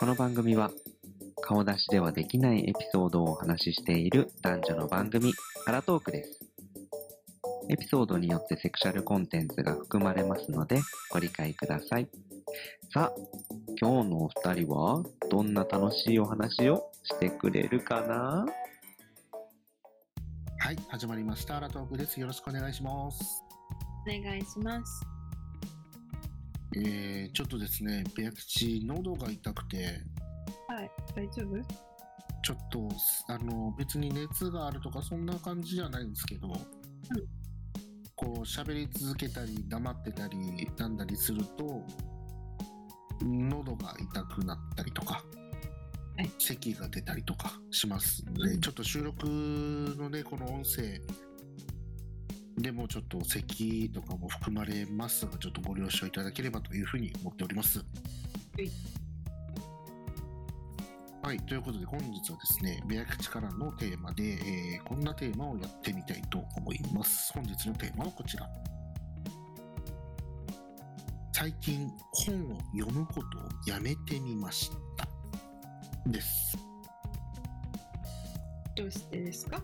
この番組は顔出しではできないエピソードをお話ししている男女の番組アラトークです。エピソードによってセクシャルコンテンツが含まれますのでご理解ください。さあ、今日のお二人はどんな楽しいお話をしてくれるかな？はい、始まりました。アラトークです。よろしくお願いします。お願いします。えー、ちょっとですね、ペア吉、喉が痛くて、はい、大丈夫？ちょっと、あの、別に熱があるとかそんな感じじゃないんですけど、こう、喋り続けたり、黙ってたり、なんだりすると、喉が痛くなったりとか、はい。咳が出たりとかしますので、うん。ちょっと収録のね、この音声、でもちょっと咳とかも含まれますが、ちょっとご了承いただければというふうに思っております。いはい、ということで本日はですね、ベア口からのテーマで、えーこんなテーマをやってみたいと思います。本日のテーマはこちら。最近本を読むことをやめてみました。です。どうしてですか？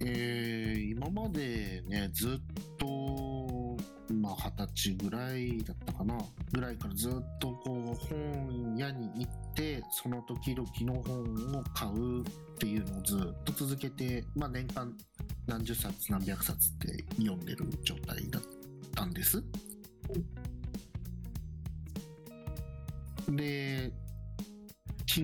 えー今までね、ずっと、まあ、二十歳ぐらいだったかな、ぐらいからずっとこう、本屋に行って、その時々の本を買うっていうのをずっと続けて、まあ、年間何十冊何百冊って読んでる状態だったんです。で、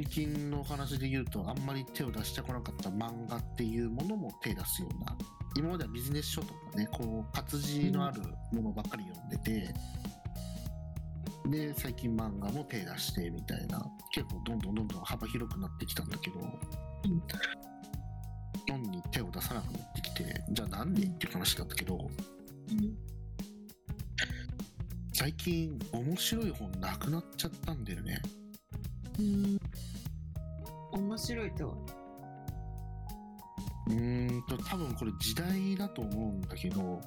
近々の話で言うとあんまり手を出してこなかった漫画っていうものも手出すような今まではビジネス書とかねこう活字のあるものばっかり読んでて、で最近漫画も手出してみたいな結構どんどんどんどん幅広くなってきたんだけど、本に手を出さなくなってきてじゃあなんでっていう話だったけどうん。最近面白い本なくなっちゃったんだよね。うん面白いとは。うーんと多分これ時代だと思うんだけど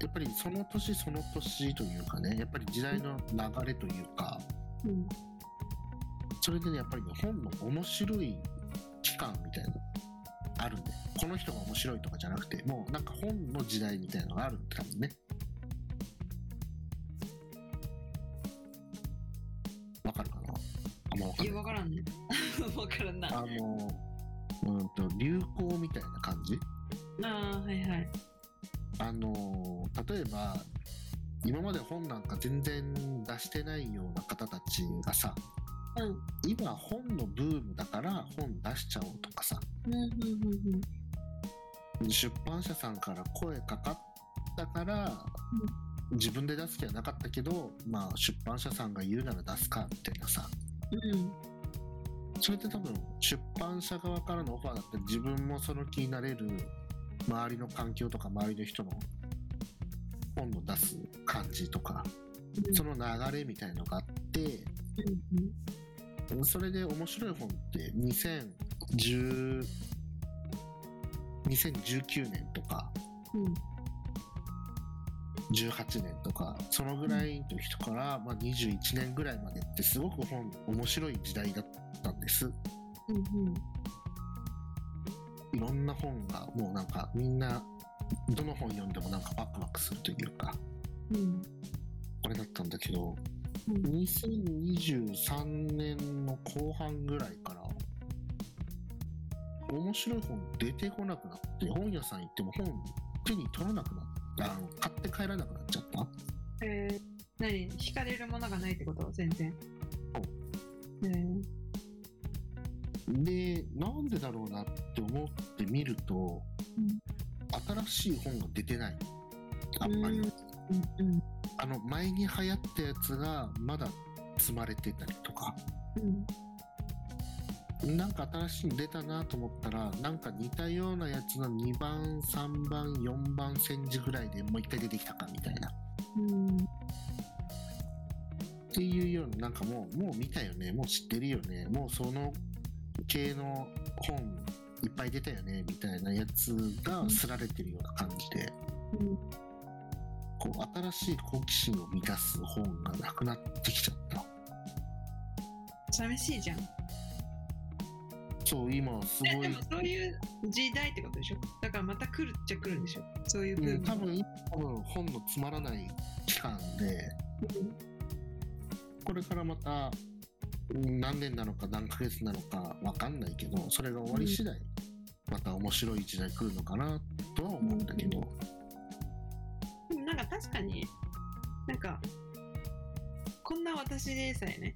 やっぱりその年その年というかねやっぱり時代の流れというかうん。それでねやっぱりね本の面白い期間みたいなのあるんでこの人が面白いとかじゃなくてもうなんか本の時代みたいなのがあるんだ多分ねいいや、わからんね。わからんな。ああのうんと流行みたいな感じ？あー、はいはい。あの例えば今まで本なんか全然出してないような方たちがさうん。今本のブームだから本出しちゃおうとかさうん、うん、うん、出版社さんから声かかったから、自分で出す気はなかったけど、まあ、出版社さんが言うなら出すかみたいなさうん。それって多分出版社側からのオファーだったら自分もその気になれる周りの環境とか周りの人の本の出す感じとかうん。その流れみたいのがあってうん、それで面白い本って2010 2019年とかうん。18年とかそのぐらいの人から、まあ、21年ぐらいまでってすごく本面白い時代だったんですうん、うん。いろんな本がもうなんかみんなどの本読んでもなんかワクワクするというかうん。あれだったんだけどうん。2023年の後半ぐらいから面白い本出てこなくなって本屋さん行っても本手に取らなくなあの買って帰らなくなっちゃった？えー、何？惹かれるものがないってこと？全然。えー、でなんでだろうなって思ってみると、新しい本が出てない。あんまり、うん、うん、あの前に流行ったやつがまだ積まれてたりとか。うん。なんか新しいの出たなと思ったらなんか似たようなやつの2番3番4番戦時ぐらいでもう一回出てきたかみたいなうん。っていうようななんかもうもう見たよねもう知ってるよねもうその系の本いっぱい出たよねみたいなやつがすられてるような感じで、うん。こう新しい好奇心を満たす本がなくなってきちゃった寂しいじゃん。そう今すごい。えでもそういう時代ってことでしょ？だからまた来るっちゃ来るんでしょ？そういう部うん、分。多分多分本のつまらない期間で。これからまたうん何年なのか何ヶ月なのかわかんないけどそれが終わり次第、また面白い時代来るのかなとは思うんだけど、でもなんか確かに、なんか、こんな私でさえね、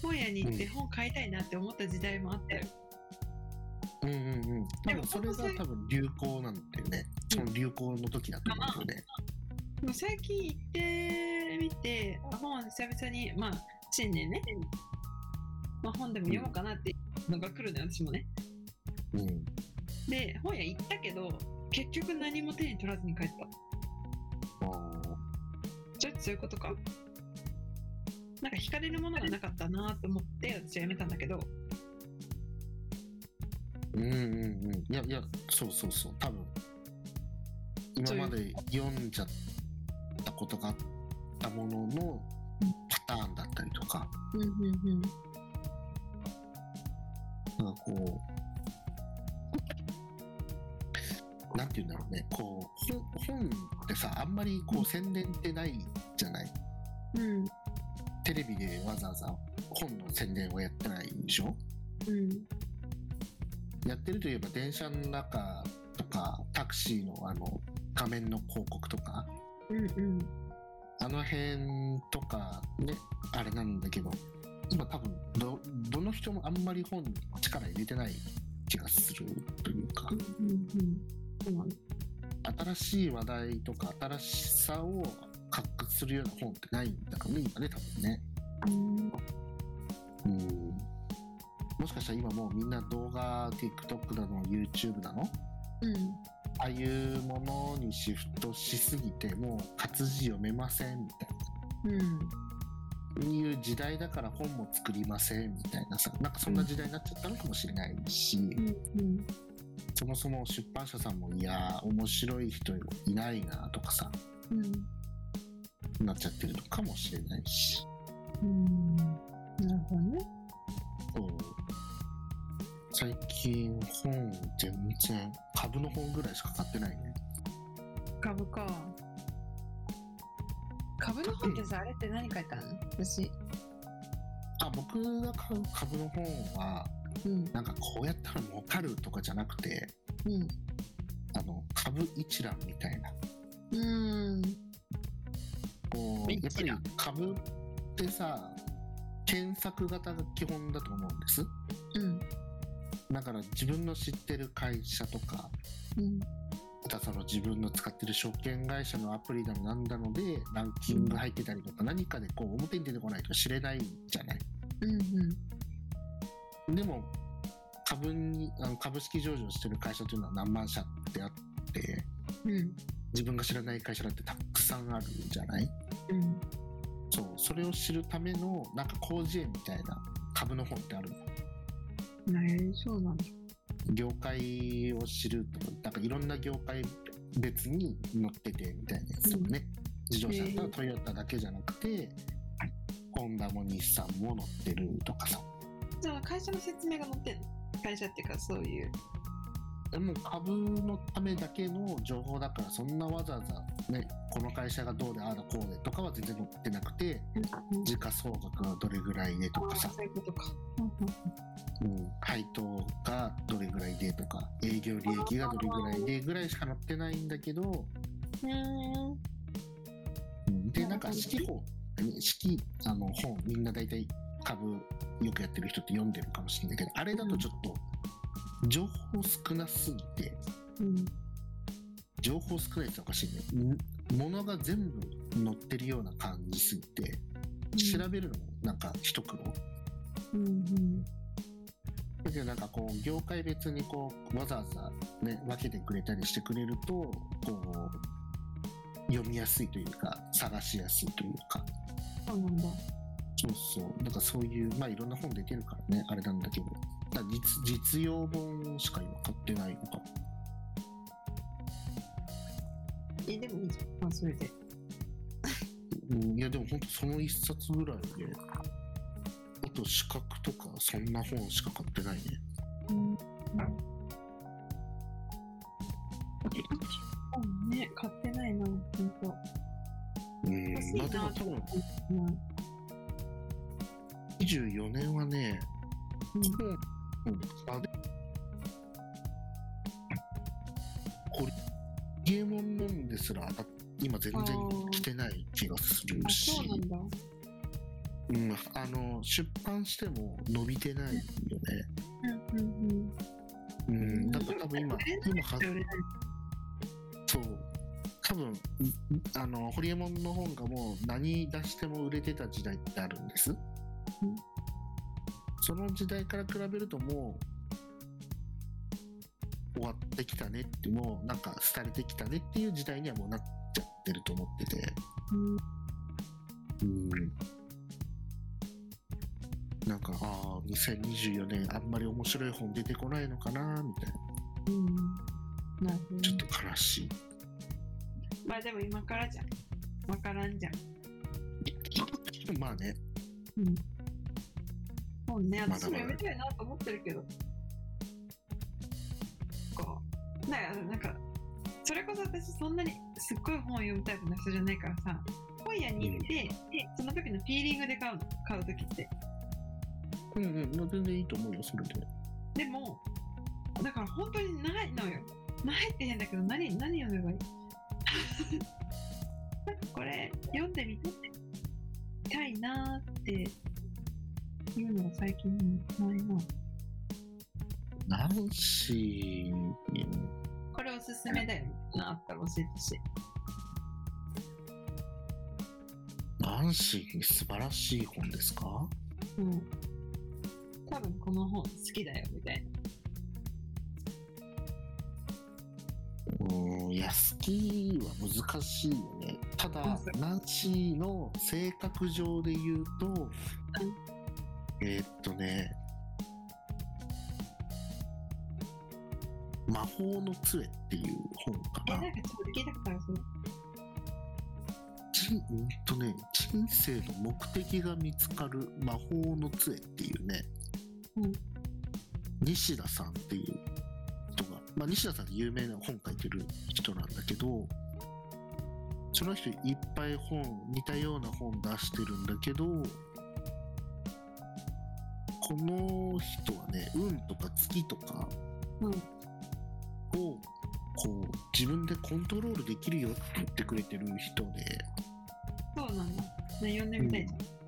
本屋に行って本買いたいなって思った時代もあったよ。うんうんうん。多分それが多分流行なんだよね。その流行の時だと思うんだよねでも最近行ってみて、あ本久々に、まあ、新年ね、まあ、本でも読もうかなっていうのが来るのよ、私もね。うん。で、本屋行ったけど、結局何も手に取らずに帰った。あー。ちょっとそういうことか。なんか惹かれるものがなかったなと思って私はやめたんだけど、うんうんうん。いやいやそうそうそう。多分今まで読んじゃったことがあったもののパターンだったりとか。うんうんうん。なんかこうなんて言うんだろうね。こう本本ってさあんまりこう宣伝ってないじゃない？うん。テレビでわざわざ本の宣伝をやってないでしょ？うんやってるといえば電車の中とかタクシーのあの画面の広告とか。うんうん。あの辺とかねあれなんだけど今多分どどの人もあんまり本に力入れてない気がするというか。うんうんそうなの新しい話題とか新しさを発掘するような本ってないんだろうね今ね多分ね。うんもしかしたら今もうみんな動画 TikTok だの YouTube だの？うん。ああいうものにシフトしすぎてもう活字読めませんみたいな。うん。いう時代だから本も作りませんみたいなさ。なんかそんな時代になっちゃったのかもしれないし、うんそもそも出版社さんもいや面白い人いないなとかさ。うん。なっちゃってるのかもしれないし。うん。なるほどね最近本全然株の本ぐらいしか買ってないね。株か。株の本ってさあれって何書いてあるの私。あ僕が買う株の本はうん。なんかこうやったら儲かるとかじゃなくてうん。あの株一覧みたいな。うん。こうやっぱり株ってさ検索型が基本だと思うんです。うんだから自分の知ってる会社とかうんまたその自分の使ってる証券会社のアプリだのなんだのでランキング入ってたりとか何かでこう表に出てこないと知れないじゃない。うんでも株にあの株式上場してる会社というのは何万社ってあってうんうん自分が知らない会社だってたくさんあるじゃない。うん。そうそれを知るためのなんか広辞苑みたいな株の本ってあるのえー、そうなんだ。業界を知るとかなんかいろんな業界別に載っててみたいなやつとかね、自動車だったらトヨタだけじゃなくて、ホンダも日産も載ってるとかさ。じゃあ会社の説明が載ってんの？会社っていうかそういうでも株のためだけの情報だからそんなわざわざねこの会社がどうでああだこうでとかは全然載ってなくて時価総額がどれぐらいでとかさ。そういうことか。うん、配当がどれぐらいでとか営業利益がどれぐらいでぐらいしか載ってないんだけど、うん。うん。でなんか四季報四季あの本みんな大体株よくやってる人って読んでるかもしれないけどあれだとちょっと情報少なすぎてうん。情報少ないっておかしいね。ん物が全部載ってるような感じすぎて調べるのもなんか一苦労。うんうん。だけどなんかこう業界別にこうわざわざね分けてくれたりしてくれるとこう読みやすいというか探しやすいというか。そうなんだ。そうそう。だからそういうまあいろんな本出てるからねあれなんだけど実実用本しか今買ってないのか。えでもいいじゃんまあそれで。うんいやでも本当その一冊ぐらいで大と資格とかそんな本しか買ってないね。うん。本ね、買ってないな、ほんと。うんまあでも多分うん。24年はねうん。本、うん、あでこれゲームンンですらあ今全然来てない気がするあ、しそうなんだ。うん、あの出版しても伸びてないよね。うんうんうん。うん、だから多分今、今はそう、多分あのホリエモンの本がもう何出しても売れてた時代ってあるんです。その時代から比べるともう終わってきたねって、もうなんか廃れてきたねっていう時代にはもうなっちゃってると思ってて。うんなんか、ああ、2024年あんまり面白い本出てこないのかな、みたいな。うん。うん。なね。ちょっと悲しい。まあでも今からじゃん。わからんじゃん。まあね、うん。本ね、まだまだ私も読みたいなと思ってるけど。こう、なんか、なんか、それこそ私そんなにすっごい本を読むタイプの人じゃないからさ、本屋に行って、で、その時のフィーリングで買うの、買う時って。うんうん、まあ全然いいと思うよ、それで。でも、だから本当にないのよ。ないって変だけど、何、何読めばいい？これ、読んでみてたいなーっていうのが最近ないな。ナンシーに、これおすすめだよなあったら教えてほしい。ナンシーに素晴らしい本ですか？うん。多分この本好きだよみたいな。うん、いや、好きは難しいよね。ただナンシーの性格上で言うと、えーっとね、魔法の杖っていう本かえ、な。なんかちょっと聞いたことあるそれ。ちうんとね、人生の目的が見つかる魔法の杖っていうね、うん西田さんっていう人が、まあ、西田さんって有名な本書いてる人なんだけど、その人いっぱい本、似たような本出してるんだけど、この人はね、運とか月とかうん。をこう自分でコントロールできるよって言ってくれてる人で、そうなんだ。ね、読んでみたいじゃん。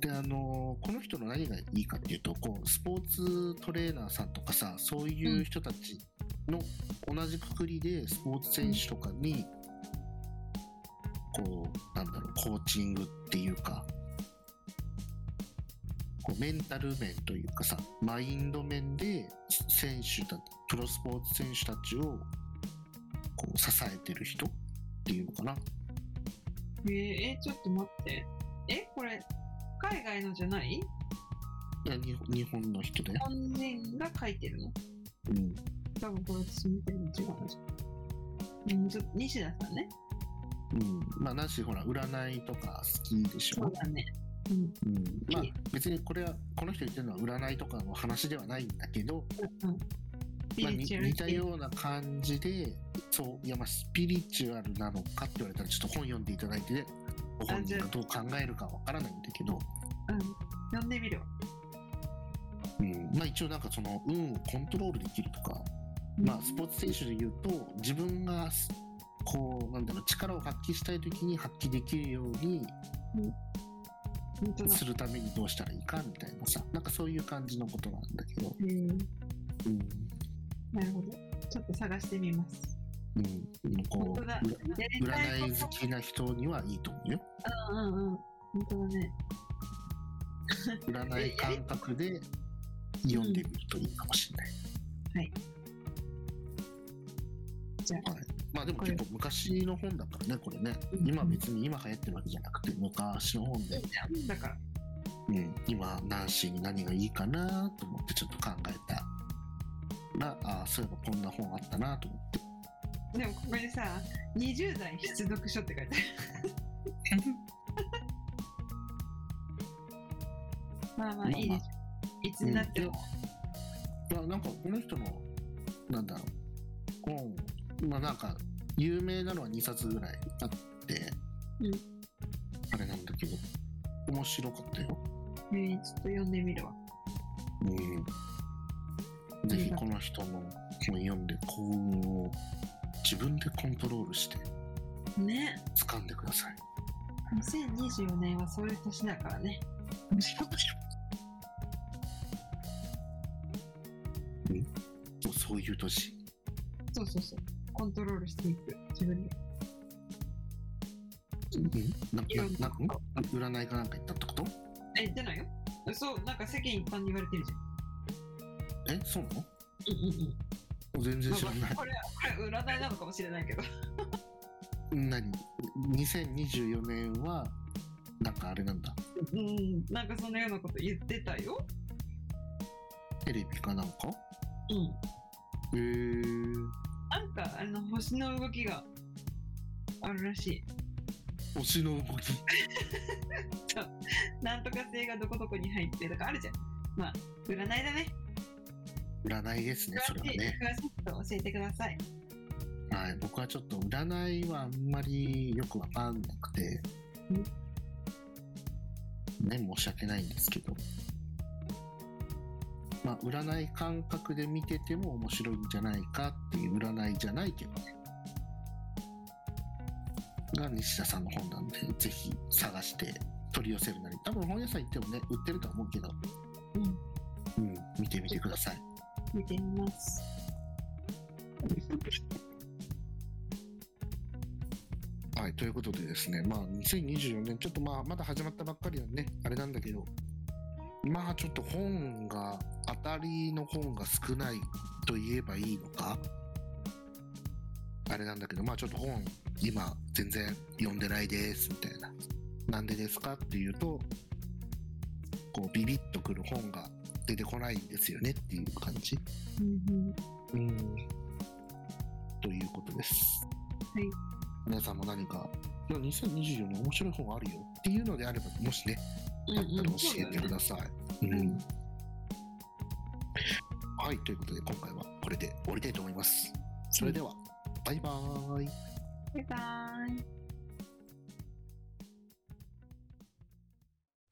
であのこの人の何がいいかっていうとこうスポーツトレーナーさんとかさそういう人たちの同じくくりでスポーツ選手とかにこうなんだろうコーチングっていうかこうメンタル面というかさマインド面で選手たプロスポーツ選手たちをこう支えてる人っていうのかなえー、えちょっと待って。え、これ、海外のじゃない？いや日本日本の人で日、本人が書いてるの？うん、多分これ私見てるの違う。うん、ちょっと西田さんね。うん、まあなしほら占いとか好きでしょ？そうだね。うん。うん、まあ別にこれはこの人言ってるのは占いとかの話ではないんだけど、うん。まあ、に似たう。ような感じでそういやまあスピリチュアルなのかって言われたらちょっと本読んでいただいて、ね、ご本人がどう考えるかわからないんだけど、うん。読んでみるわ。うん、まあ一応なんかその運をコントロールできるとか、まあスポーツ選手で言うと自分がすこうなんだろう力を発揮したい時に発揮できるように本当だ。するためにどうしたらいいかみたいなさなんかそういう感じのことなんだけど、えー、うん。なるほど。ちょっと探してみます。うん、こうこと。占い好きな人にはいいと思うよ。うんうんうん。本当だね。占い感覚で読んでみるといいかもしれない、はい。じゃあ、はい、まあでも結構昔の本だからねこれねうん今別に今流行ってるわけじゃなくて昔の本でいい、じゃん。だから。うん、今ナンシーに何がいいかなと思ってちょっと考えたらああそういえばこんな本あったなと思ってでもここにさ、20代必読書って書いてある。まあまあいいですよ。いつになっても。いや、なんかこの人の、なんだろう、本、まあなんか、有名なのは2冊ぐらいあって、うんあれなんだけど、面白かったよ。えー、ちょっと読んでみるわ。うん。ぜひこの人の本読んで幸運を自分でコントロールしてね。掴んでください。2024年はそういう年だからね。うんそういう年。そうそうそう。コントロールしていく。自分で。うんな、な、な、ん占いかなんか言ったってこと？え、出ないよ。そう、なんか世間一般に言われてるじゃん。え、そうなの？うんうんうん。全然知らないまあまあ。これ、これ占いなのかもしれないけど。何 ?2024 年は、なんかあれなんだ。うん、なんかそんなようなこと言ってたよ。テレビかなんか？うん。へー。なんか、あの、星の動きがあるらしい。星の動き。なんとか星がどこどこに入ってとかあるじゃん。まあ、占いだね。占いですね、それはね。詳しいこと教えてください。はい。僕はちょっと占いはあんまりよくわかんなくて、ね、申し訳ないんですけど。まあ、占い感覚で見てても面白いんじゃないかっていう占いじゃないけどね。が西田さんの本なんで、ぜひ探して取り寄せるなり。多分本屋さん行ってもね、売ってるとは思うけど、うん。うん、見てみてください。見てみます。はい、ということでですね、まあ、2024年、ちょっとまあ、まだ始まったばっかりなんで、ね、あれなんだけど、まあ、ちょっと本が、当たりの本が少ないと言えばいいのか、あれなんだけど、まあ、ちょっと本、今、全然読んでないです、みたいな。なんでですかっていうと、こう、ビビッとくる本が出てこないんですよねっていう感じ？うんうん。うん。ということです。はい。皆さんも何か、いや2024年面白い本あるよっていうのであれば、もしね、あったら教えてください。うんうんはい、ということで今回はこれで終わりたいと思います。それでは、バイバーイ。バイバーイ。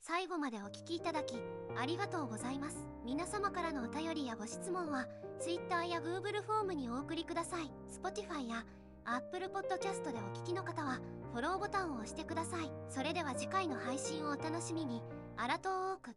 最後までお聞きいただきありがとうございます皆様からのお便りやご質問は Twitter や Google フォームにお送りください Spotify や Apple Podcast でお聞きの方はフォローボタンを押してくださいそれでは次回の配信をお楽しみにアラトーーク